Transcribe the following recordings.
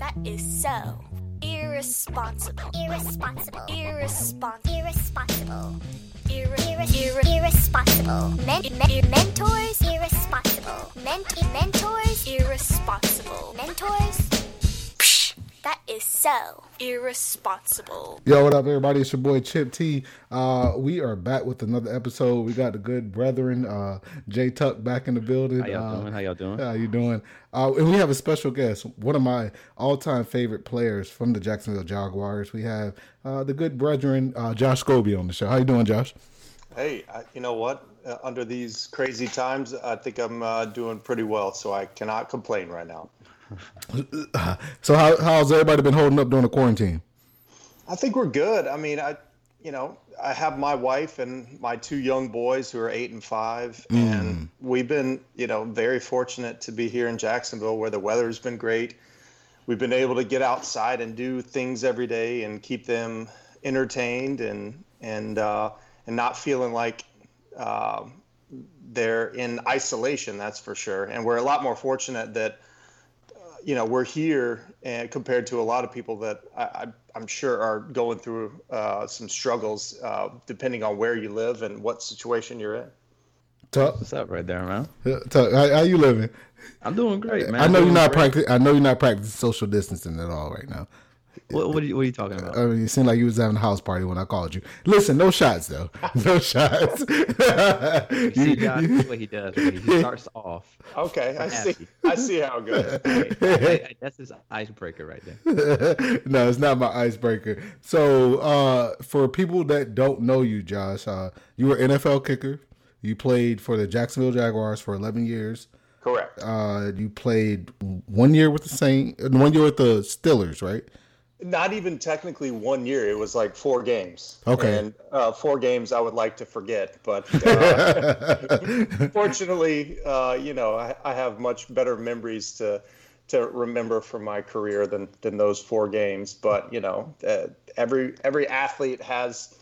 That is so irresponsible. Irresponsible. Irresponsible. Irresponsible. Irre- Irre- irre- irresponsible. Men- men- mentors. Irresponsible. Ment- mentors. Irresponsible. Mentors. Psh, that is so irresponsible. Yo, what up, everybody? It's your boy Chip T. Uh, we are back with another episode. We got the good brethren, uh, Jay Tuck, back in the building. How y'all uh, doing? How y'all doing? How you doing? Uh, and we have a special guest, one of my all-time favorite players from the Jacksonville Jaguars. We have uh, the good brethren, uh, Josh Scobee, on the show. How you doing, Josh? Hey, I, you know what? Uh, under these crazy times, I think I'm uh, doing pretty well, so I cannot complain right now. So, how, how's everybody been holding up during the quarantine? I think we're good. I mean, I, you know, I have my wife and my two young boys who are eight and five, and we've been, you know, very fortunate to be here in Jacksonville where the weather's been great. We've been able to get outside and do things every day and keep them entertained and and uh, and not feeling like uh, they're in isolation. That's for sure. And we're a lot more fortunate that you know we're here and compared to a lot of people that I, I, I'm sure are going through uh, some struggles uh, depending on where you live and what situation you're in. Tuck, What's up, right there, man? Tuck how, how you living? I'm doing great, man. I know you're not practicing. I know you're not practicing social distancing at all right now. What, what, are you, what are you talking about? I mean, it seemed like you was having a house party when I called you. Listen, no shots though. No shots. You see, You- Josh, you- what he does. Right? He starts off. Okay, I see. I see how it goes. That's his icebreaker right there. no, it's not my icebreaker. So, uh, for people that don't know you, Josh, uh, you were NFL kicker. You played for the Jacksonville Jaguars for 11 years. Correct. Uh, you played one year with the Saint, one year with the Steelers, right? Not even technically one year. It was like four games. Okay. And uh, four games I would like to forget, but uh, fortunately, uh, you know, I, I have much better memories to to remember from my career than than those four games. But you know, uh, every every athlete has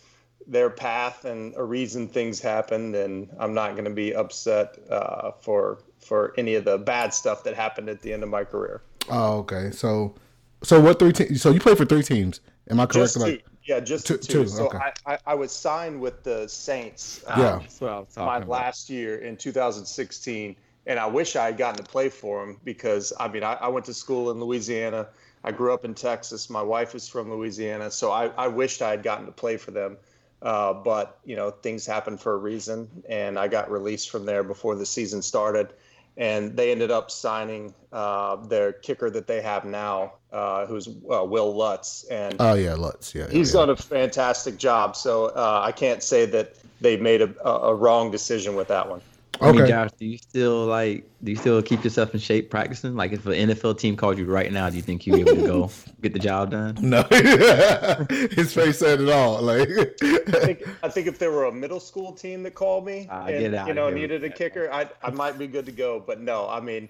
their path and a reason things happened, and I'm not going to be upset uh, for for any of the bad stuff that happened at the end of my career. Oh, okay. So, so what three teams? So you played for three teams. Am I correct? Just about- two. Yeah, just Two- two. two, So okay. I, I, I was signed with the Saints uh, Yeah. That's what I was my about. last year in 2016, and I wish I had gotten to play for them because I mean I, I went to school in Louisiana. I grew up in Texas. My wife is from Louisiana, so I, I wished I had gotten to play for them. Uh, but you know things happen for a reason, and I got released from there before the season started. And they ended up signing uh, their kicker that they have now, uh, who's uh, Will Lutz, and Oh yeah, Lutz. Yeah, he's yeah. done a fantastic job. So uh, I can't say that they made a, a, a wrong decision with that one. I mean, Okay. Josh, do you still like? Do you still keep yourself in shape practicing? Like, if an NFL team called you right now, do you think you'd be able to go get the job done? No, his face said it all. Like, I think, I think if there were a middle school team that called me I and you know needed a kicker, I I might be good to go. But no, I mean,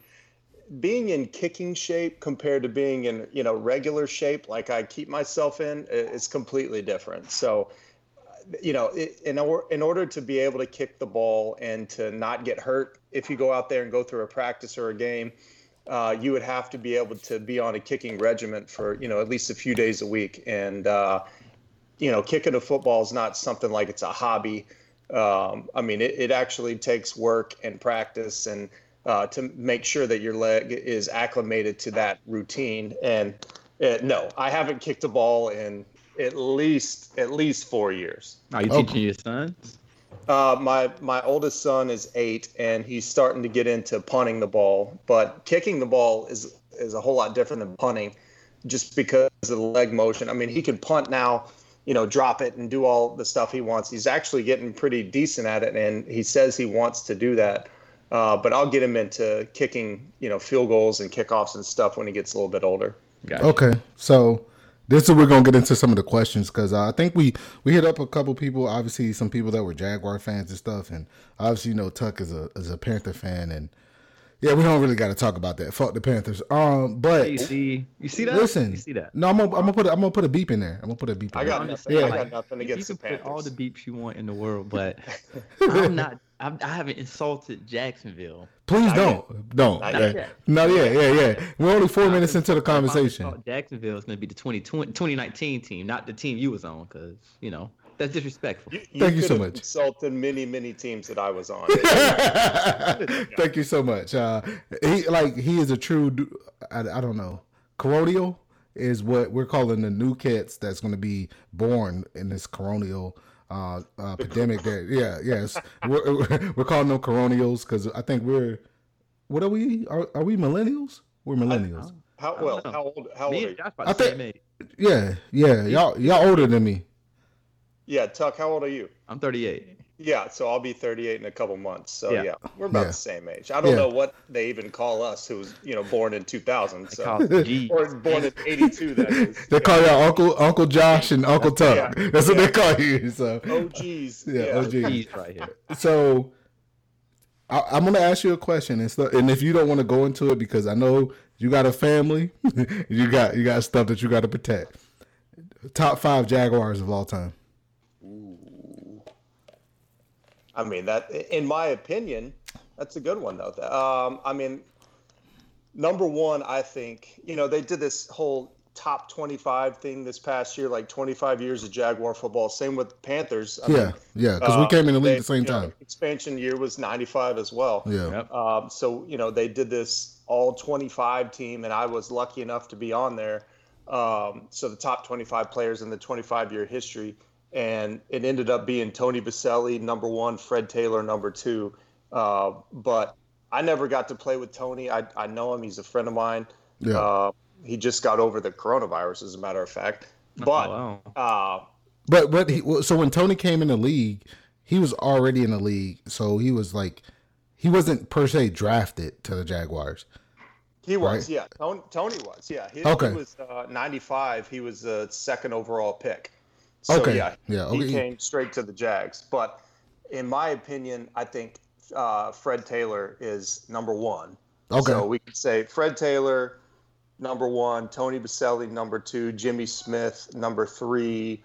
being in kicking shape compared to being in you know regular shape, like I keep myself in, is completely different. So. You know, in, or, in order to be able to kick the ball and to not get hurt, if you go out there and go through a practice or a game, uh, you would have to be able to be on a kicking regiment for you know at least a few days a week and uh, you know kicking a football is not something like it's a hobby um, i mean it, it actually takes work and practice and uh, to make sure that your leg is acclimated to that routine and uh, no i haven't kicked a ball in at least at least four years Are you Oh. teaching your sons? uh, my my oldest son is eight, and he's starting to get into punting the ball. But kicking the ball is is a whole lot different than punting, just because of the leg motion. I mean, he can punt now, you know, drop it and do all the stuff he wants. He's actually getting pretty decent at it, and he says he wants to do that. Uh, but I'll get him into kicking, you know, field goals and kickoffs and stuff when he gets a little bit older. Gotcha. Okay, so this is we're gonna get into some of the questions because uh, I think we we hit up a couple people. Obviously, some people that were Jaguar fans and stuff, and obviously, you know, Tuck is a is a Panther fan, and yeah, we don't really got to talk about that. Fuck the Panthers. Um, but You see, you see that? listen, you see that? No, I'm gonna, I'm gonna put a, I'm gonna put a beep in there. I'm gonna put a beep. In I got there. nothing. Yeah. I got nothing You against can the put Panthers. all the beeps you want in the world, but I'm not. I'm, I haven't insulted Jacksonville Please don't, don't. Not Yeah. yet. No, yeah, yeah, yeah. We're only four minutes into the conversation. Jacksonville is going to be the 2020, 2019 team, not the team you was on, because you know that's disrespectful. You, Thank you so much. Consulted many, many teams that I was on. Thank you so much. Uh, he like he is a true. I, I don't know. Coronial is what we're calling the new cats that's going to be born in this coronial uh, uh, epidemic. That yeah, yes, we're, we're calling them coronials because I think we're. What are we? Are, are we millennials? We're millennials. how don't well? know. How old? How old are you? Josh I about the think- Yeah, yeah. Y'all y'all older than me. Yeah, Tuck. How old are you? I'm 38. Yeah, so I'll be 38 in a couple months. So yeah, Yeah. we're about Yeah. the same age. I don't Yeah. know what they even call us, who's you know born in 2000. They So call it G. or born in 82. That is. They call y'all Uncle Uncle Josh and Uncle Tuck. Yeah. That's what they call you. So OGs. yeah, OG. G's right here. So I, I'm gonna ask you a question, and stuff. And if you don't want to go into it, because I know you got a family, you got you got stuff that you got to protect. Top five Jaguars of all time. I mean that, in my opinion, that's a good one though. Um, I mean, number one, I think you know they did this whole top 25 thing this past year, like 25 years of Jaguar football. Same with Panthers. I Yeah, mean, yeah, because we uh, came in the league they- at the same you know, time. expansion year was 95 as well. Yeah, Yep. Um, so you know they did this all 25 team, and I was lucky enough to be on there. Um, so the top 25 players in the 25 year history, and it ended up being Tony Boselli number one, Fred Taylor number two. Uh, but I never got to play with Tony. I, I know him; he's a friend of mine. yeah. Uh, he just got over the coronavirus, as a matter of fact. But Oh, wow. uh, But but he, so when Tony came in the league, he was already in the league, so he was like, he wasn't per se drafted to the Jaguars. He was, Right. yeah. Tony, Tony was, yeah. He, Okay. he was uh, 95. He was the second overall pick. So, Okay. yeah, Yeah, he came straight to the Jags. But in my opinion, I think uh, Fred Taylor is number one. Okay. So we could say Fred Taylor, number one, Tony Boselli, number two, Jimmy Smith, number three,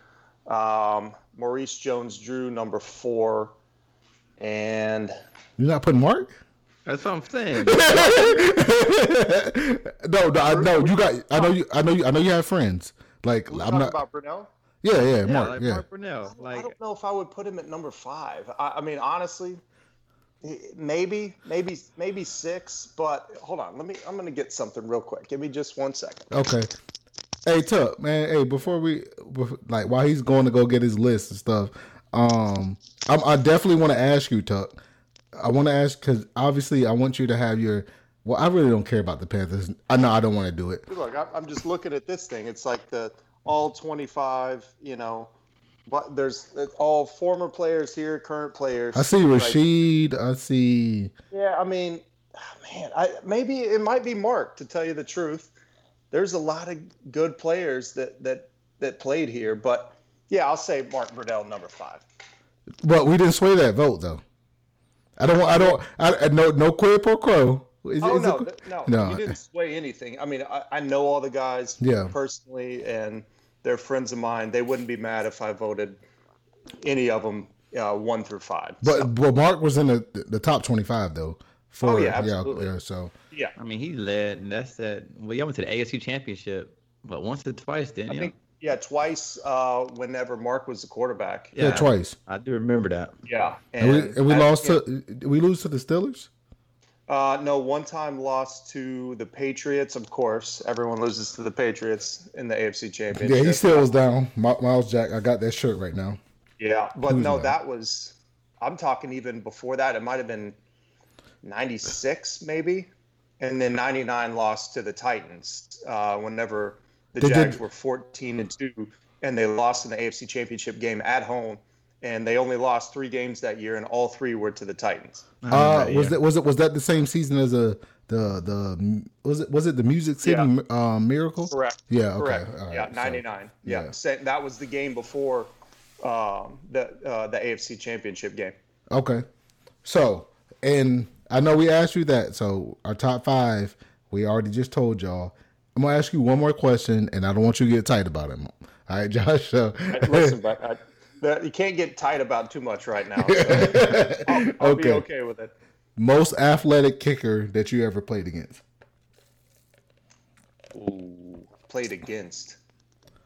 um, Maurice Jones Drew, number four, and You're not putting Mark? That's what I'm saying. no, no, I know you got. I know you. I know you. I know you have friends. Like we're I'm talking not. about Brunell. Yeah, yeah, Yeah, Mark. like yeah. Mark Brunell. I don't know if I would put him at number five. I, I mean, honestly, maybe, maybe, maybe six. But hold on, let me. I'm gonna get something real quick. Give me just one second. Okay. Hey Tuck, man. Hey, before we like while he's going to go get his list and stuff, um, I'm, I definitely want to ask you, Tuck. I want to ask because obviously I want you to have your. Well, I really don't care about the Panthers. I know I don't want to do it. Look, I'm just looking at this thing. It's like the all 25. You know, but there's all former players here, current players. I see Like, Rashid. I see. yeah, I mean, man, I maybe it might be Mark to tell you the truth. There's a lot of good players that that that played here, but yeah, I'll say Mark Brunell number five. But we didn't sway that vote though. I don't. I don't. I, I no no quid pro quo. Is, Oh is no, it- no, no. you didn't sway anything. I mean, I, I know all the guys Yeah. personally, and they're friends of mine. They wouldn't be mad if I voted any of them uh, one through five. But So, but Mark was in the the top twenty five though. For Oh, yeah, absolutely. yeah. So yeah, I mean, he led, and that's that. Well, y'all went to the AFC Championship, but once or twice, didn't I you? think yeah, twice uh, whenever Mark was the quarterback. yeah, twice. I do remember that. Yeah, And, we and we I- lost yeah. to did we lose to the Steelers. Uh, no, one time lost to the Patriots. Of course, everyone loses to the Patriots in the AFC Championship. Yeah, he still was down. Mi- Myles Jack. I got that shirt right now. Yeah, but Who's no, that? that was. I'm talking even before that. It might have been '96, maybe, and then '99 lost to the Titans. Uh, whenever the They did- Jags were 14 and two, and they lost in the AFC Championship game at home, and they only lost three games that year, and all three were to the Titans. Uh, that was year. that was it was that the same season as a the the was it was it the Music City Yeah. um, Miracle? Correct. Yeah. Okay. Correct. all right, yeah, so- 99. yeah, yeah. Sa- that was the game before um, the uh, the AFC Championship game. Okay. So, and I know we asked you that. So, our top five, we already just told y'all. I'm going to ask you one more question, and I don't want you to get tight about it. All right, Josh. So, Listen, but I, the, you can't get tight about too much right now. So I'll, I'll be Okay. okay with it. most athletic kicker that you ever played against. Ooh, played against.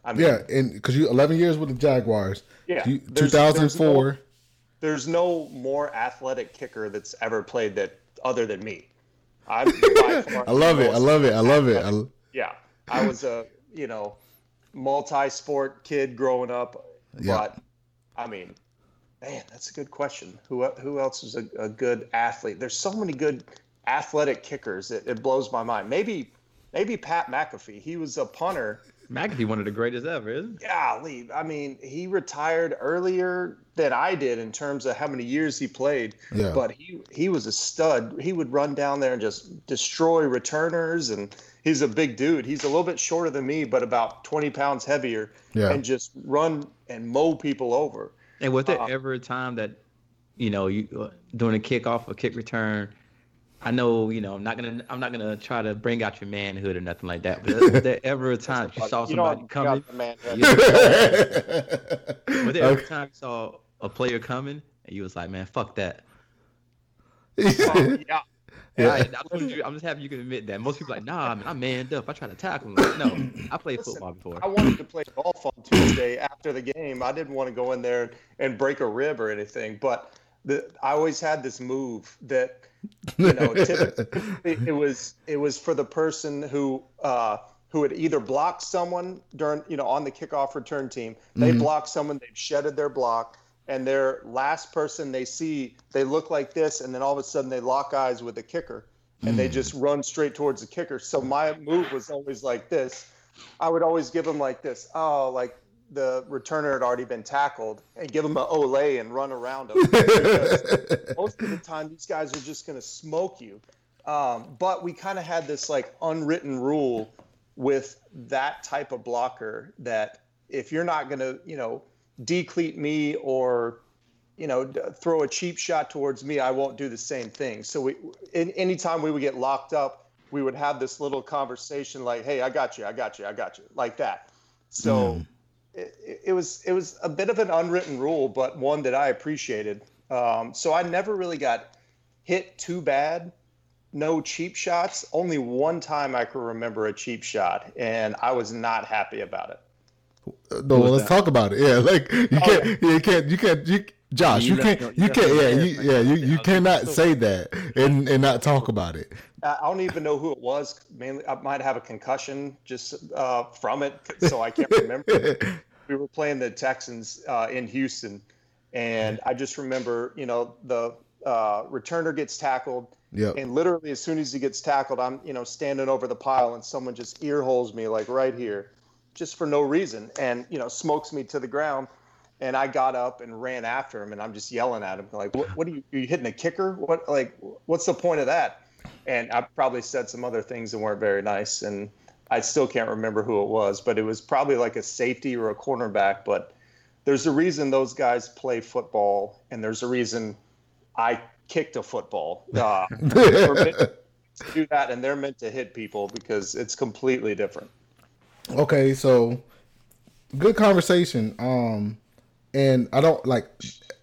I mean, Yeah, and because you 11 years with the Jaguars. Yeah, You, there's- 2004. there's no more athletic kicker that's ever played that other than me. I'm I love it. I love it. I love it. I. Yeah, I was a you know multi-sport kid growing up, Yeah. but I mean, man, that's a good question. Who who else is a, a good athlete? There's so many good athletic kickers. It, it blows my mind. Maybe maybe Pat McAfee. He was a punter. McAfee, one of the greatest ever, isn't it? Golly, I mean, he retired earlier than I did in terms of how many years he played. Yeah. But he he was a stud. He would run down there and just destroy returners, and he's a big dude. He's a little bit shorter than me, but about twenty pounds heavier, Yeah. and just run and mow people over. And was there Uh, ever a time that, you know, you uh, doing a kickoff or kick return? I know, you know, I'm not gonna, I'm not gonna try to bring out your manhood or nothing like that. But was there ever a time you saw somebody I coming? got the. Was there ever a time you saw a player coming and you was like, man, fuck that? Oh, yeah. Yeah. I, I just wanted you- I'm just happy you can admit that. Most people are like, nah, man, I'm manned up. I try to tackle him. Like, no, I played Listen, football before. I wanted to play golf on Tuesday after the game. I didn't want to go in there and break a rib or anything, but the, I always had this move that you know typically it was it was for the person who uh, who had either blocked someone during you know on the kickoff return team. They blocked someone, they've shedded their block, and their last person they see they look like this, and then all of a sudden they lock eyes with the kicker, and they just run straight towards the kicker. So my move was always like this. I would always give them like this. Oh, like the returner had already been tackled, and give them an olay and run around. Because most of the time, these guys are just going to smoke you. Um, but we kind of had this like unwritten rule with that type of blocker that if you're not going to, you know, decleat me or you know, d- throw a cheap shot towards me, I won't do the same thing. So we, in, anytime we would get locked up, we would have this little conversation like, "Hey, I got you, I got you, I got you," like that. So it, it- it was it was a bit of an unwritten rule, but one that I appreciated. Um, so I never really got hit too bad. No cheap shots. Only one time I can remember a cheap shot, and I was not happy about it. No, well, let's talk about it. Yeah, like you Oh, can't, you can't, you can't, you, Josh, You you can't, your- you you can't, yeah, you, yeah, you, you cannot say that and and not talk about it. I I don't even know who it was. Mainly, I might have a concussion just uh, from it, so I can't remember. We were playing the Texans uh, in Houston, and I just remember, you know, the uh, returner gets tackled, Yep. and literally as soon as he gets tackled, I'm, you know, standing over the pile, and someone just ear holes me like right here, just for no reason, and you know, smokes me to the ground. And I got up and ran after him, and I'm just yelling at him like, "What, what are you? Are you hitting a kicker? What like? What's the point of that?" and I probably said some other things that weren't very nice, and I still can't remember who it was, but it was probably like a safety or a cornerback. But there's a reason those guys play football, and there's a reason I kicked a football. Uh, we're meant to do that, and they're meant to hit people because it's completely different. Okay, so good conversation. Um, and I don't like,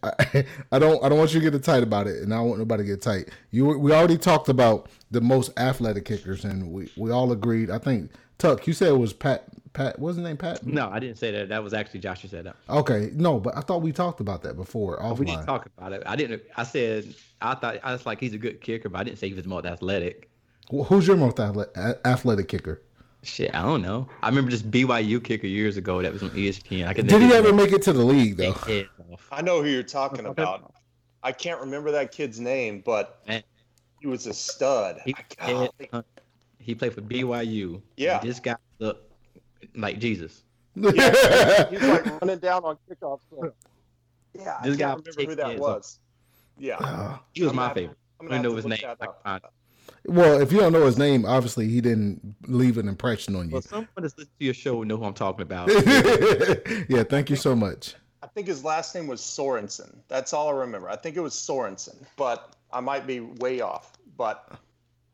I, I don't, I don't want you to get tight about it, and I don't want nobody to get tight. You, we already talked about the most athletic kickers, and we we all agreed. I think Tuck, you said it was Pat. Pat, what's his name? Pat. No, I didn't say that. That was actually Josh who said that. Okay, no, but I thought we talked about that before We didn't talk about it. I didn't. I said I thought I was like he's a good kicker, but I didn't say he was more athletic. Wh- Who's your most athle- athletic kicker? Shit, I don't know. I remember this BYU kicker years ago that was on ESPN. I could Did he ever make it to the league though? I know who you're talking about. I can't remember that kid's name, but Man. he was a stud. He, I- he played for BYU. Yeah. This guy looked like Jesus. Yeah, he's like running down on kickoffs. Like, yeah, I This can't guy remember who that heads was. Yeah, Uh, He was I'm my gonna favorite. I'm gonna don't know have his to name. Look I that can up. find it. well, if you don't know his name, obviously he didn't leave an impression on you. Well, someone that's listening to your show will know who I'm talking about. yeah, thank you so much. I think his last name was Sorensen. That's all I remember. I think it was Sorensen, but I might be way off. But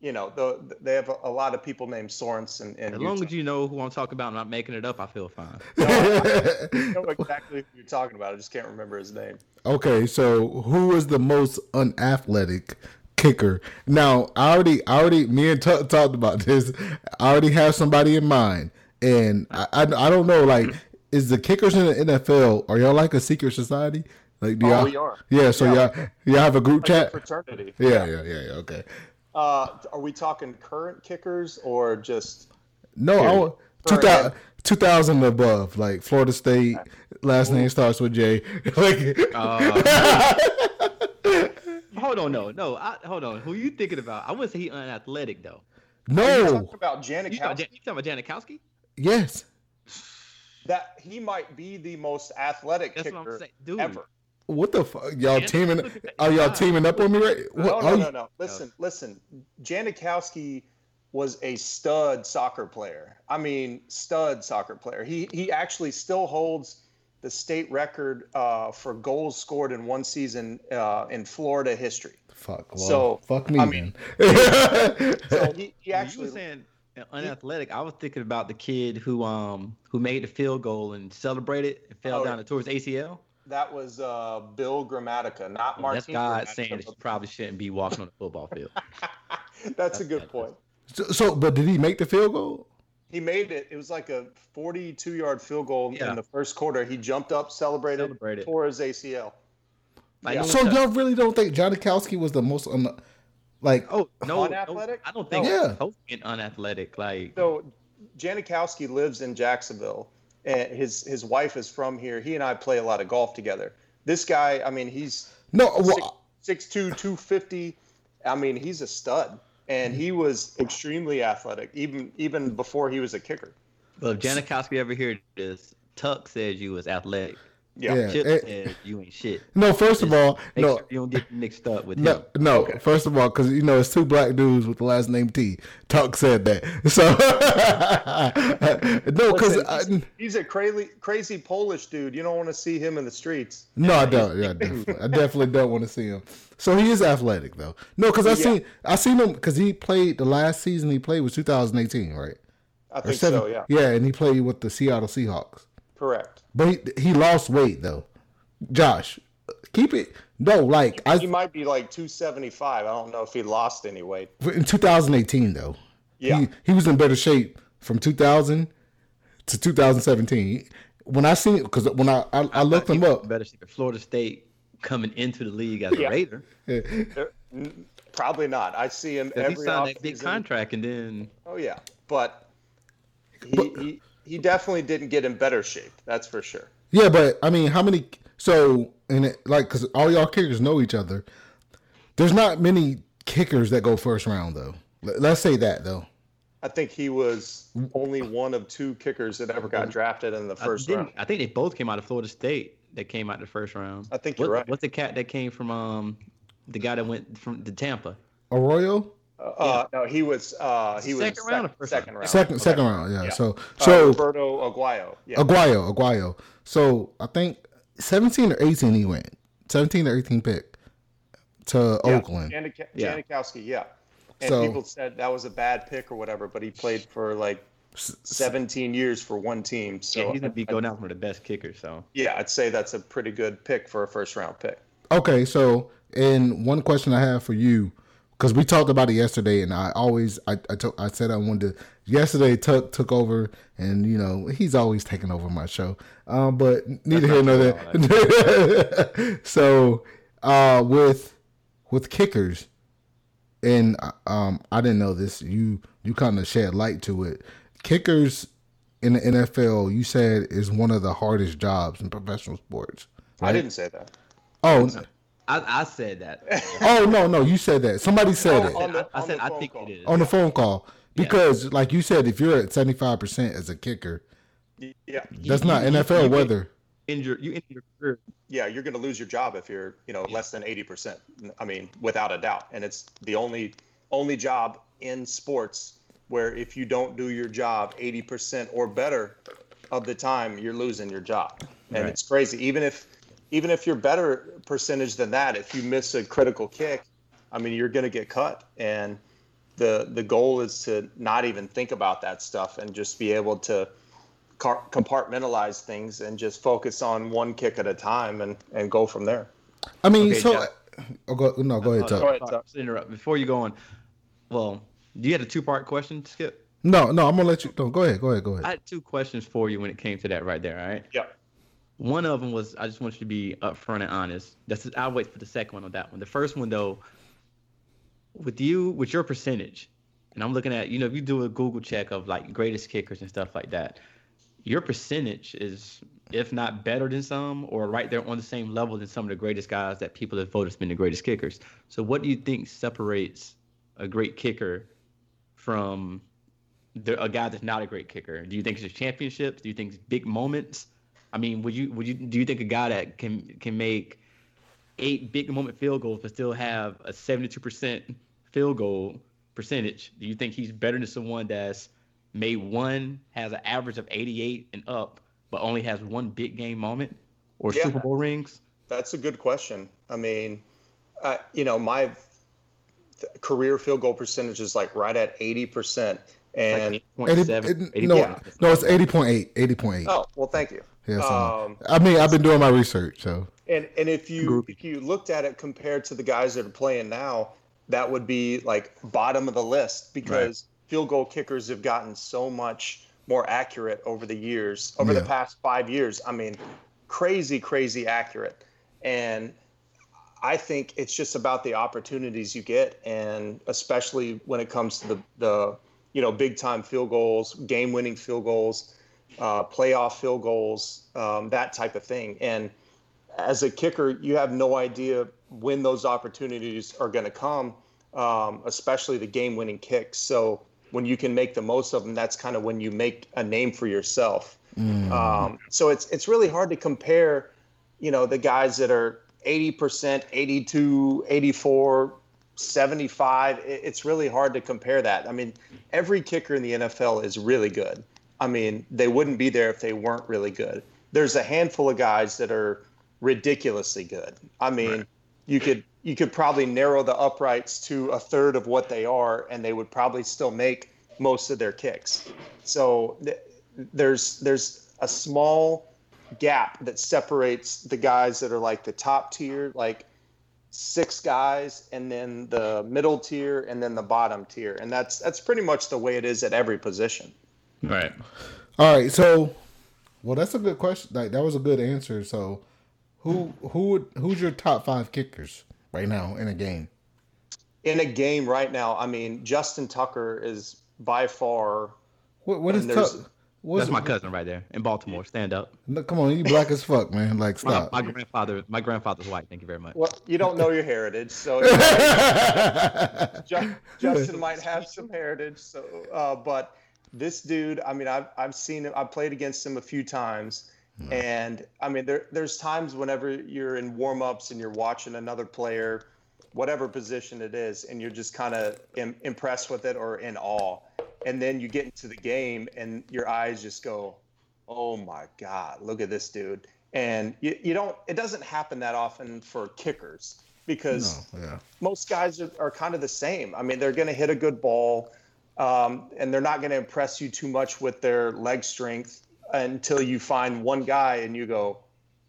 you know, the, they have a, a lot of people named Sorensen in As long Utah. as you know who I'm talking about, I'm not making it up. I feel fine. I know exactly who you're talking about. I just can't remember his name. Okay, so who is the most unathletic kicker. Now, I already, I already, me and Tuck talked about this. I already have somebody in mind, and I, I, I don't know. Like, is the kickers in the NFL? Are y'all like a secret society? Like, do Oh, y'all? we are. Yeah. So Yeah. y'all, y'all have a group Like a chat. fraternity. Yeah, yeah, yeah, yeah. Okay. Uh, are we talking current kickers or just? No, I, 2000, 2000 above, like Florida State. Last name starts with J. like, Uh, hold on, no, no. I, hold on. Who you thinking about? I wouldn't say he unathletic though. Are you no. talking about You talking, Janikowski? You talking about Janikowski? Yes. That he might be the most athletic That's what kicker I'm saying, dude. ever. What the fuck? Y'all teaming? look at that Are y'all teaming up on me right? What, No, no, no, no. Listen, listen. Janikowski was a stud soccer player. I mean, stud soccer player. He he actually still holds the state record uh, for goals scored in one season uh, in Florida history. Fuck. Well, So, fuck me, I man. So he, he actually you were saying unathletic, I was thinking about the kid who um who made the field goal and celebrated and fell Oh, down yeah. towards ACL. that was uh, Bill Gramatica, not Well, that's Martin. God Gramatica, saying that you probably shouldn't be walking on the football field. That's a good That's- point. so, so, but did he make the field goal? He made it. It was like a 42 yard field goal Yeah. in the first quarter. He jumped up, celebrated, Celebrated. tore his ACL. Yeah. So y'all really don't think Janikowski was the most un- like? oh no, no, Unathletic? I don't think No. he's Yeah. supposed unathletic. Like So Janikowski lives in Jacksonville, and his his wife is from here. He and I play a lot of golf together. This guy, I mean, he's No. six, Well, 6'2", 250. I mean, he's a stud, and he was extremely athletic, even even before he was a kicker. Well, if Janikowski ever hear this, Tuck says you was athletic. Yeah. Yeah. Chip eh, says you ain't shit. no. First of all, Make no. sure you don't get mixed up with No, him. no. Okay. First of all, because you know it's two black dudes with the last name T. Tuck said that. So no, because he's, he's a crazy crazy Polish dude. You don't want to see him in the streets. no, I don't. Yeah, definitely. I definitely don't want to see him. So he is athletic though. No, because I seen I seen him because he played the last season he played was 2018, right? I think seven- so. Yeah. Yeah, and he played with the Seattle Seahawks. Correct. But he, he lost weight though. Josh, keep it. No, like He I might be like 275. I don't know if he lost any weight. in 2018 though. Yeah. He he was in better shape from 2000 to 2017. When I seen it because when I I, I looked him up, Better see Florida State coming into the league as a Yeah. Raider. There- Probably not. I see him Because he every signed that big contract and then Oh yeah, but he, But- he he definitely didn't get in better shape. That's for sure. yeah, but I mean, how many? So and it, like because all y'all kickers know each other. There's not many kickers that go first round though. Let- Let's say that though. I think he was only one of two kickers that ever got drafted in the first didn't- round. I think they both came out of Florida State. That came out the first round. I think you're right. What's the cat that came from um the guy that went from the Tampa? Arroyo, Uh, no, he was uh, he was Second round or sec- first second round? round. second Okay. second round, yeah. Yeah. So Uh, so Roberto Aguayo. Yeah. Aguayo, Aguayo. So I think 17 or 18 he went. 17 or 18 pick to Yeah, Oakland. Janik- Yeah. Janikowski, yeah. And So- people said that was a bad pick or whatever, but he played for like 17 years for one team. So yeah, he's gonna be going out one of the best kickers. So yeah, I'd say that's a pretty good pick for a first round pick. Okay, so and one question I have for you because we talked about it yesterday, and I always I I, took, I said I wanted to. Yesterday, Tuck took over, and you know he's always taking over my show. Um, but neither here nor there. so, uh, with with kickers, and um, I didn't know this. You you kind of shed light to it. Kickers in the NFL, you said is one of the hardest jobs in professional sports. I didn't say that. Oh, I, I said that. oh no, no, you said that. Somebody said it on the- I, I said I phone think call. it is. on the phone call because, like you said, if you're at seventy five percent as a kicker, Yeah. that's not you- NFL you- weather. Injure you end your career. yeah, you're going to lose your job if you're, you know, less than 80%. I mean, without a doubt. And it's the only only job in sports where if you don't do your job 80% or better of the time, you're losing your job. And Right. it's crazy. Even if even if you're better percentage than that, if you miss a critical kick, I mean, you're going to get cut. And the the goal is to not even think about that stuff and just be able to car- compartmentalize things and just focus on one kick at a time and and go from there. I mean, Okay, so Josh, Oh, go, no, go ahead, Oh, Tuck. Go ahead, sorry, Tuck. interrupt. Before you go on, well, do you had a two part question, Skip. No, no, I'm gonna let you. No, go ahead, go ahead, go ahead. I had two questions for you when it came to that right there. All right. Yeah. One of them was I just want you to be upfront and honest. That's I'll wait for the second one on that one. The first one though, with you with your percentage, and I'm looking at you know if you do a Google check of like greatest kickers and stuff like that, your percentage is if not better than some or right there on the same level than some of the greatest guys that people have voted to be the greatest kickers. So what do you think separates a great kicker from the, a guy that's not a great kicker? Do you think it's championships? Do you think it's big moments? I mean, would you would you do you think a guy that can can make eight big moment field goals but still have a seventy two percent field goal percentage? Do you think he's better than someone that's made one, has an average of eighty eight and up, but only has one big game moment or Yeah. Super Bowl rings? That's a good question. I mean, uh, you know, my th- career field goal percentage is like right at 80%. And, Like 8.7, 80, it- no, 80.8. no, it's 80.8, 80.8. oh, well, thank you. Yeah, so, um, I mean, I've been doing my research, so And and if you Groupie. if you looked at it compared to the guys that are playing now, that would be like bottom of the list because field goal kickers have gotten so much more accurate over the years, over Yeah. the past five years. I mean, crazy, crazy accurate. And I think it's just about the opportunities you get, and especially when it comes to the the you know big time field goals, game winning field goals, uh, playoff field goals, um, that type of thing. And as a kicker, you have no idea when those opportunities are going to come, um, especially the game winning kicks. So when you can make the most of them, that's kind of when you make a name for yourself. Um, so it's it's really hard to compare, you know, the guys that are 80%, 82, 84, 75. It- It's really hard to compare that. I mean, every kicker in the NFL is really good. I mean, they wouldn't be there if they weren't really good. There's a handful of guys that are ridiculously good. I mean, you could you could probably narrow the uprights to a third of what they are, and they would probably still make most of their kicks. So th- there's there's a small gap that separates the guys that are like the top tier, like six guys, and then the middle tier, and then the bottom tier, and that's that's pretty much the way it is at every position. Right. All right, so well, that's a good question. Like that was a good answer. So, who who would who's your top five kickers right now in a game? In a game right now, I mean, Justin Tucker is by far. What what is And there's- What's, That's my cousin right there in Baltimore. Stand up. No, come on, you black as fuck, man. Like stop. my grandfather. My grandfather's white. Thank you very much. Well, you don't know your heritage, so Ju- Justin might have some heritage. So, uh, but this dude, I mean, I've I've seen him. I've played against him a few times, hmm. and I mean, there there's times whenever you're in warm ups and you're watching another player, whatever position it is, and you're just kind of Im- impressed with it or in awe, and then you get into the game and your eyes just go, oh my god, look at this dude. And you, you don't. It doesn't happen that often for kickers because no, yeah. most guys are, are kind of the same. I mean, they're going to hit a good ball, um, and they're not going to impress you too much with their leg strength until you find one guy and you go,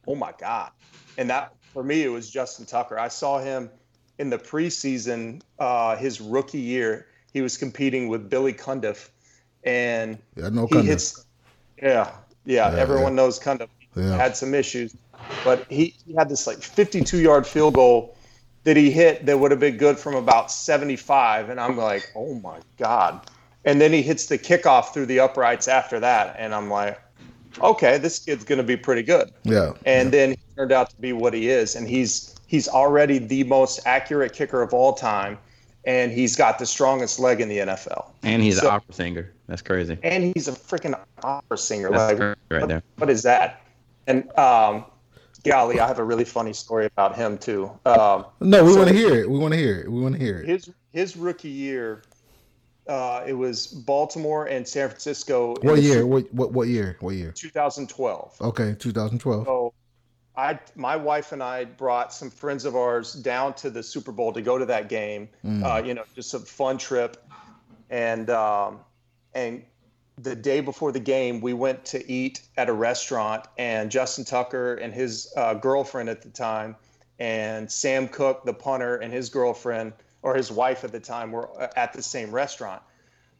"Oh my god!" And that for me, it was Justin Tucker. I saw him in the preseason, uh, his rookie year. He was competing with Billy Cundiff, and Yeah, no he Cundiff. hits. Yeah, yeah, Yeah, everyone knows Cundiff Yeah. had some issues, but he, he had this like 52 yard field goal that he hit that would have been good from about 75, and I'm like, oh my god! And then he hits the kickoff through the uprights after that, and I'm like, okay, this kid's gonna be pretty good. Yeah. And then he turned out to be what he is, and he's he's already the most accurate kicker of all time, and he's got the strongest leg in the NFL, And he's So- an opera singer. That's crazy. and he's a freaking opera singer. That's like, crazy right there. what is that? And um, golly, I have a really funny story about him too. Um, No, we So- want to hear it. We want to hear it. We want to hear it. his his rookie year, uh, it was Baltimore and San Francisco. What year? What what what year? What year? 2012. Okay, 2012. So, I my wife and I brought some friends of ours down to the Super Bowl to go to that game. Mm. Uh, you know, just a fun trip, and um, and the day before the game, we went to eat at a restaurant, and Justin Tucker and his uh, girlfriend at the time, and Sam Koch, the punter, and his girlfriend or his wife at the time were uh, at the same restaurant.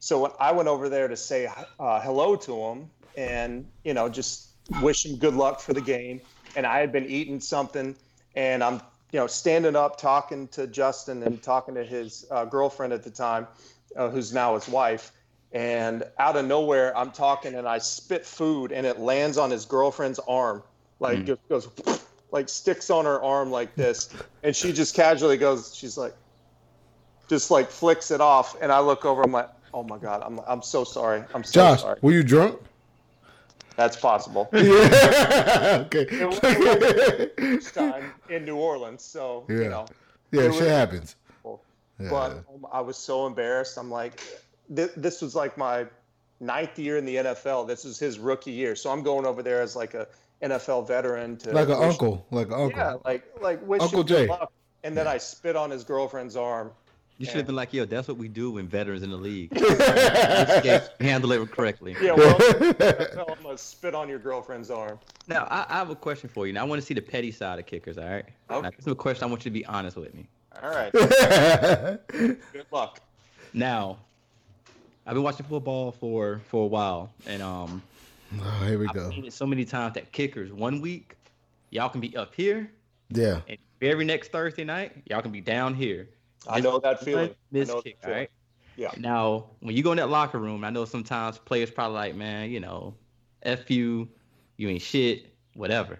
So I went over there to say uh, hello to him and you know just wish him good luck for the game, and I had been eating something, and I'm you know standing up talking to Justin and talking to his uh, girlfriend at the time, uh, who's now his wife, and out of nowhere I'm talking and I spit food and it lands on his girlfriend's arm, like Mm. just goes like sticks on her arm like this, and she just casually goes, she's like just like flicks it off, and I look over. I'm like, oh my god, I'm I'm so sorry. I'm so Josh, sorry. were you drunk? That's possible. Yeah. okay. Time in New Orleans, so Yeah. you know. yeah, shit happens. Yeah. But um, I was so embarrassed. I'm like, th- this was like my ninth year in the NFL. This was his rookie year, so I'm going over there as like a NFL veteran to like an wish- uncle, like an uncle. Yeah, like like wish Uncle him Jay. luck. And then I spit on his girlfriend's arm. You should have been like, yo, that's what we do when veterans in the league. Handle it correctly. Yeah, well, NFL, I'm gonna spit on your girlfriend's arm. Now, I, I have a question for you. Now, I want to see the petty side of kickers, all right? Okay. Now, this is a question I want you to be honest with me. All right, good luck. Now, I've been watching football for for a while, and um, oh, here we I've go. seen it so many times that kickers one week, y'all can be up here, Yeah. and every next Thursday night, y'all can be down here. I know that feeling. I Miss kick, feeling. right? Yeah. Now, when you go in that locker room, I know sometimes players probably like, man, you know, f you, you ain't shit, whatever.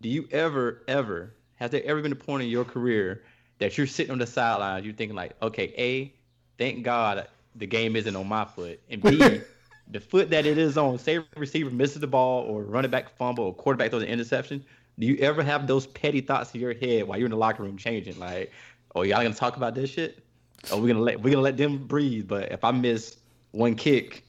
Do you ever, ever, has there ever been a point in your career that you're sitting on the sidelines, you're thinking like, okay, a, thank God the game isn't on my foot, and b, the foot that it is on, say receiver misses the ball or running back fumble or quarterback throws an interception. Do you ever have those petty thoughts in your head while you're in the locker room changing, like, oh, y'all gonna talk about this shit? Oh, we're gonna let we're gonna let them breathe. But if I miss one kick,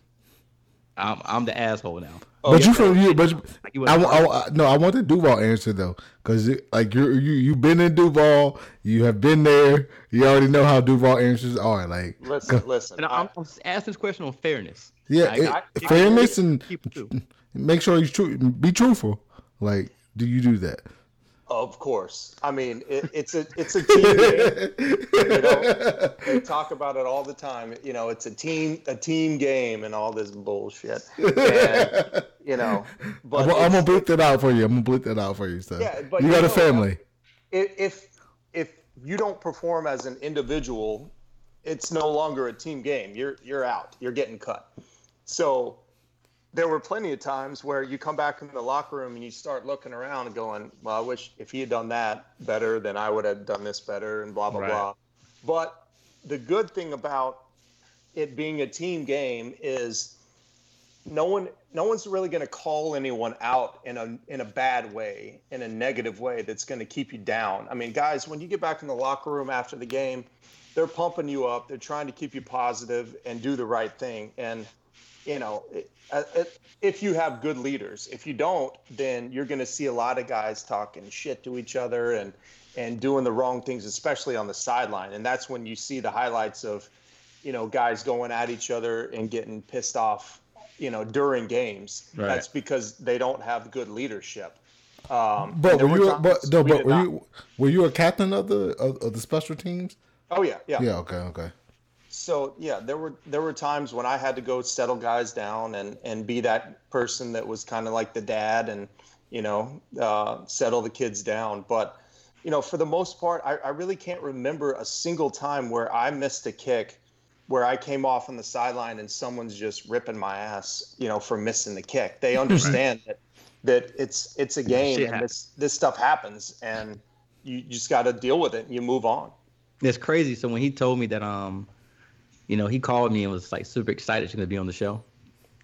I'm I'm the asshole now. Oh, but yeah. you from you, but you, Like you I, I, no, I want the Duval answer though, because like you're you you've been in Duval, you have been there, you already know how Duval answers are. Like, Listen, listen. and I- I'm, I'm asking this question on fairness. yeah, Like, it- I- I- fairness and keep it true. make sure you true, be truthful. Like, do you do that? Of course. I mean, it, it's a it's a team game. You know, they talk about it all the time. You know, it's a team a team game and all this bullshit. And, you know, but I'm, I'm gonna bleep that out for you. I'm gonna bleep that out for you. So Yeah, but you you got a family. if if if you don't perform as an individual, it's no longer a team game. You're you're out. You're getting cut. So there were plenty of times where you come back in the locker room and you start looking around and going, "Well, I wish if he had done that better, then I would have done this better," and blah blah Right. blah. But the good thing about it being a team game is no one no one's really going to call anyone out in a in a bad way in a negative way that's going to keep you down i mean guys when you get back in the locker room after the game they're pumping you up they're trying to keep you positive and do the right thing and you know it, uh, it, if you have good leaders if you don't then you're going to see a lot of guys talking shit to each other and and doing the wrong things especially on the sideline and that's when you see the highlights of you know guys going at each other and getting pissed off you know during games Right. that's because they don't have good leadership um But were you? But no, we but were not. you? Were you a captain of the of, of the special teams? oh yeah yeah Yeah. Okay. Okay. So yeah there were there were times when i had to go settle guys down and and be that person that was kind of like the dad and you know uh, settle the kids down. But you know for the most part I, I really can't remember a single time where i missed a kick where i came off on the sideline and someone's just ripping my ass you know for missing the kick. They understand that that it's it's a game Shit and this this stuff happens and you just got to deal with it and you move on. It's crazy. So when he told me that, um, you know, he called me and was like super excited she's gonna be on the show,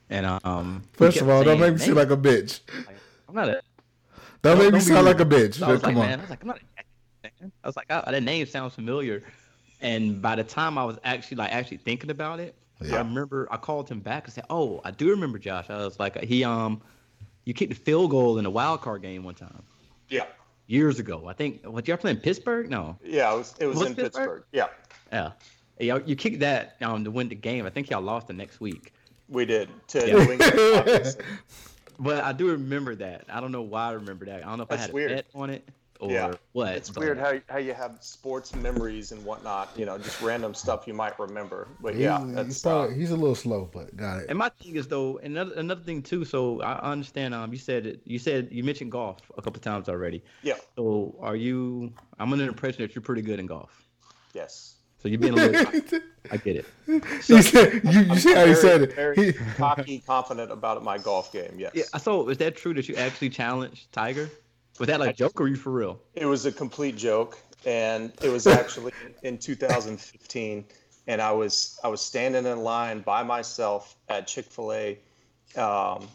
and um, First of all, don't make me seem like a bitch. I'm not a Don't make me don't be sound like a bitch. So I was Come like, on. man, I was like, I'm not. A man. I was like, oh, that name sounds familiar. And by the time I was actually like actually thinking about it, Yeah. I remember I called him back and said, "Oh, I do remember Josh." I was like, he um, you kicked a field goal in a wild card game one time yeah years ago. I think what y'all playing Pittsburgh? No, yeah it was it was, Was in Pittsburgh? pittsburgh yeah yeah, y'all you kicked that um to win the game. I think y'all lost the next week. We did to Yeah. New England. But I do remember that. I don't know why I remember that. I don't know if I That's had a weird. bet on it or Yeah. what. It's but- weird how how you have sports memories and whatnot. You know, just random stuff you might remember. But yeah, he's, he's, that's uh, probably, he's a little slow, but got it. And my thing is though, another another thing too. So I I understand. Um, you said you said you mentioned golf a couple times already. yeah, So are you? I'm under the impression that you're pretty good in golf. yes. So you're being a little. I get it. He said, you, you see how he said it. very cocky, confident about my golf game. Yes. Yeah. So is that true that you actually challenged Tiger? Was that like a joke or you for real? It was a complete joke, and it was actually in 2015, and I was I was standing in line by myself at Chick Fil A, um,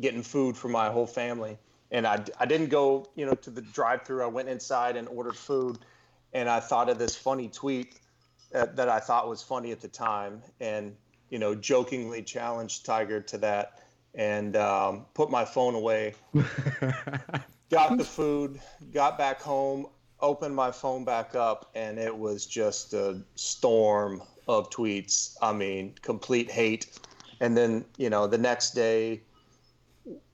getting food for my whole family, and I I didn't go you know to the drive-through. I went inside and ordered food, and I thought of this funny tweet that, that I thought was funny at the time, and you know jokingly challenged Tiger to that, and um, put my phone away got the food, got back home, opened my phone back up, and it was just a storm of tweets. I mean, complete hate. And then, you know, the next day,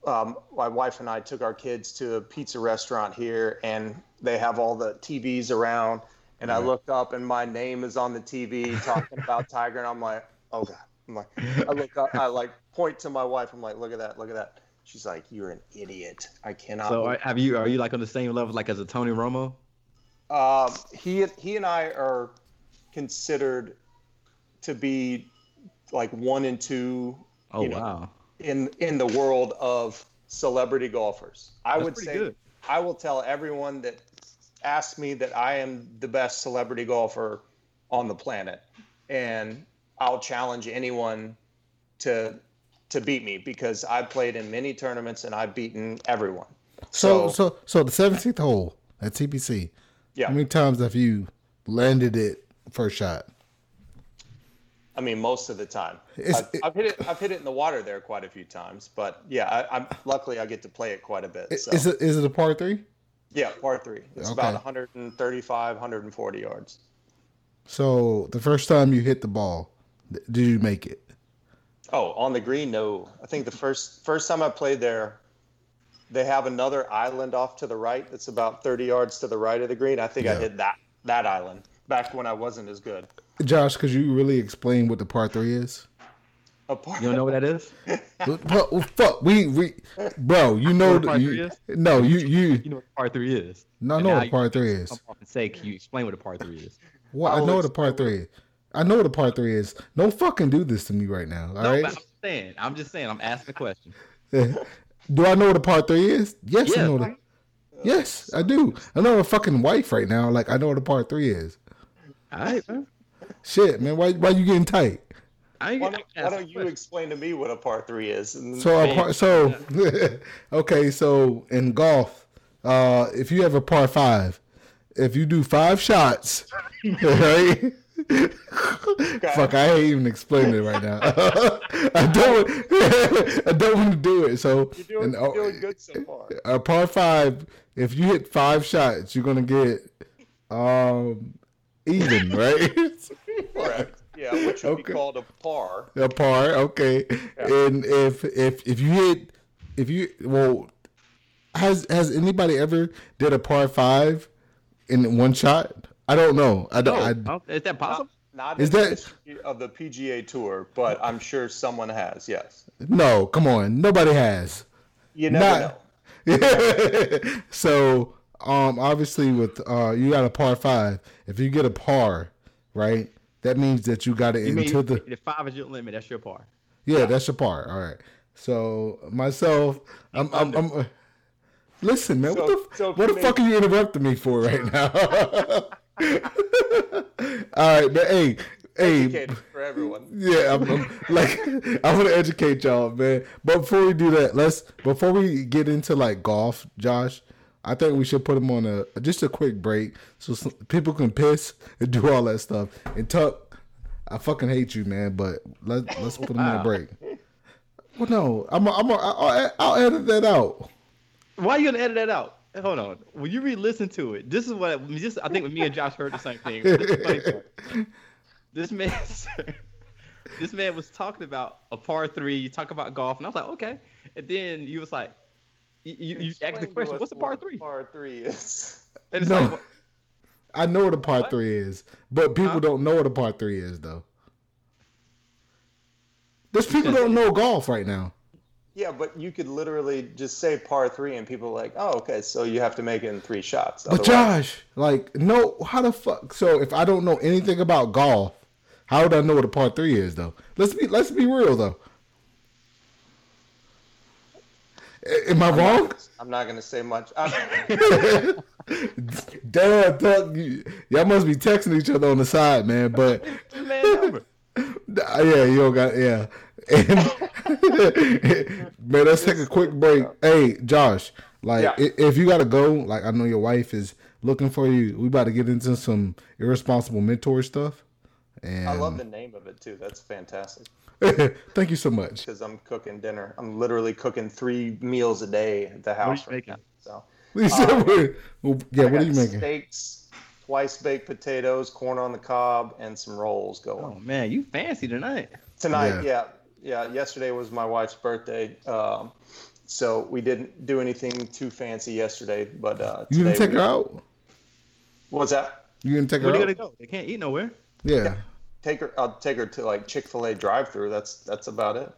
um, my wife and I took our kids to a pizza restaurant here, and they have all the TVs around. And I looked up, and my name is on the TV talking about Tiger, and I'm like, oh god. I'm like, I look up, I like point to my wife. I'm like, look at that, look at that. She's like, you're an idiot. I cannot. So are, have you? Are you like on the same level like as a Tony Romo? Um, he he and I are considered to be like one and two Oh You know, wow. in in the world of celebrity golfers. I That's would say good. I will tell everyone that asks me that I am the best celebrity golfer on the planet, and I'll challenge anyone to to beat me because I've played in many tournaments and I've beaten everyone. So, So- so, so the seventeenth hole at TPC. Yeah, How many times have you landed it first shot? I mean, most of the time. I've, I've hit it. I've hit it in the water there quite a few times, but yeah, I, I'm luckily I get to play it quite a bit. So Is it is it a par three? Yeah, par three. It's Okay. about 135, 140 yards. So the first time you hit the ball, did you make it? Oh, on the green, no. I think the first first time I played there, they have another island off to the right. That's about 30 yards to the right of the green. I think I hit that that island back when I wasn't as good. Josh, could you really explain what the par three is? A par- You don't know what that is? Well, well, fuck, we we, bro, you know what the, par you, three is? no, you you, You know what par three is? no, I And know what a par three is. Come and say, can you explain what a par three is? What I I'll know what a par explain three is. I know what a par three is. Don't fucking do this to me right now. All No, right? I'm just saying. I'm just saying. I'm asking a question. do I know what a par three is? Yes, I know what. A, yes, I do. I know a fucking wife right now. Like I know what a par three is. All right, man. Shit, man, why why you getting tight? I Why don't, why don't you explain to me what a par three is? So a par, so okay, so in golf, uh, if you have a par five, if you do five shots, right? Fuck, I ain't even explaining it right now. I don't, I don't want to do it. So you're doing, and, you're uh, doing good so far. a par five, if you hit five shots, you're gonna get um even, right? Correct. Yeah, which would Okay. be called a par. A par, okay. And if if if you hit if you well has has anybody ever did a par five in one shot? I don't know. I don't. I, Oh, is that possible? Not Is in the that- history of the PGA Tour, but I'm sure someone has. Yes. no, come on. Nobody has. You never Not- know. so um obviously with uh you got a par five. If you get a par, right, that means that you got it into the if five is your limit? That's your par. Yeah, that's your part. All right. So myself, I'm, I'm, I'm uh, listen, man. So- what the, so what the fuck are you interrupting me for right now? All right, but hey, hey, for everyone. yeah, I'm, I'm like I want to educate y'all, man. But before we do that, let's before we get into like golf, Josh. I think we should put him on a just a quick break so some, people can piss and do all that stuff. And Tuck, I fucking hate you, man. But let let's put him on a break. Well, no, I'm a, I'm a, I'll, I'll edit that out. Why are you gonna edit that out? Hold on. When you re-listen to it, this is what just I think when me and Josh heard the same thing. This, is the funny part. this man, this man was talking about a par three. You talk about golf, and I was like, okay. And then you was like, you, you, you ask the question, what's a what part three? Part three is. And it's No. like, I know what a part What? three is, but people Huh? don't know what a part three is though. There's people don't know golf right now. Yeah, but you could literally just say par three, and people are like, oh, okay, so you have to make it in three shots. But Otherwise- Josh, like, no, how the fuck? So if I don't know anything about golf, how would I know what a part three is though? Let's be let's be real though. A- Am I wrong? I'm not gonna say much. I, Damn, Tuck, you, y'all must be texting each other on the side, man. But man. Yeah, you don't got yeah. And man, let's take a quick break. Hey, Josh, like Yeah. if you gotta go, like I know your wife is looking for you. We about to get into some irresponsible mentor stuff. And I love the name of it too. That's fantastic. thank you so much. Because I'm cooking dinner. I'm literally cooking three meals a day at the house. you right making? now. So We said we're- well, yeah, I what are you making? Steaks, twice baked potatoes, corn on the cob, and some rolls going. Oh man, you fancy tonight. Tonight, Yeah. yeah. yeah, Yesterday was my wife's birthday, um, so we didn't do anything too fancy yesterday. But uh, You didn't today take we- her out. What's that? You didn't take her Where her do you out. gotta go? They can't eat nowhere. Yeah. Take her. I'll take her to like Chick Fil A drive-through. That's that's about it.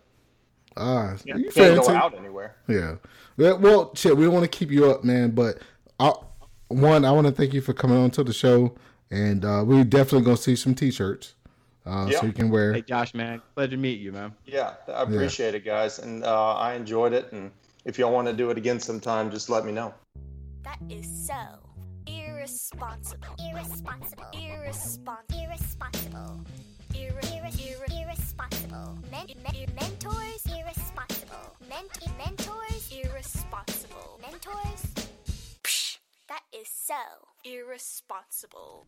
Ah, yeah you Can't fancy. go out anywhere. Yeah. Yeah, Well, shit, we don't want to keep you up, man. But I, one, I want to thank you for coming on to the show, and uh, we're definitely gonna see some T-shirts, uh, Yeah. so you can wear. Hey Josh, man, pleasure to meet you, man. Yeah, I appreciate it, guys, and uh, I enjoyed it. And if y'all want to do it again sometime, just let me know. That is so irresponsible. Irresponsible. Irresponsible. Irresponsible. Irre- irre- Irresponsible. men- men- mentors. Irresponsible. Ment- mentors. Irresponsible. Mentors. Psh, that is so irresponsible.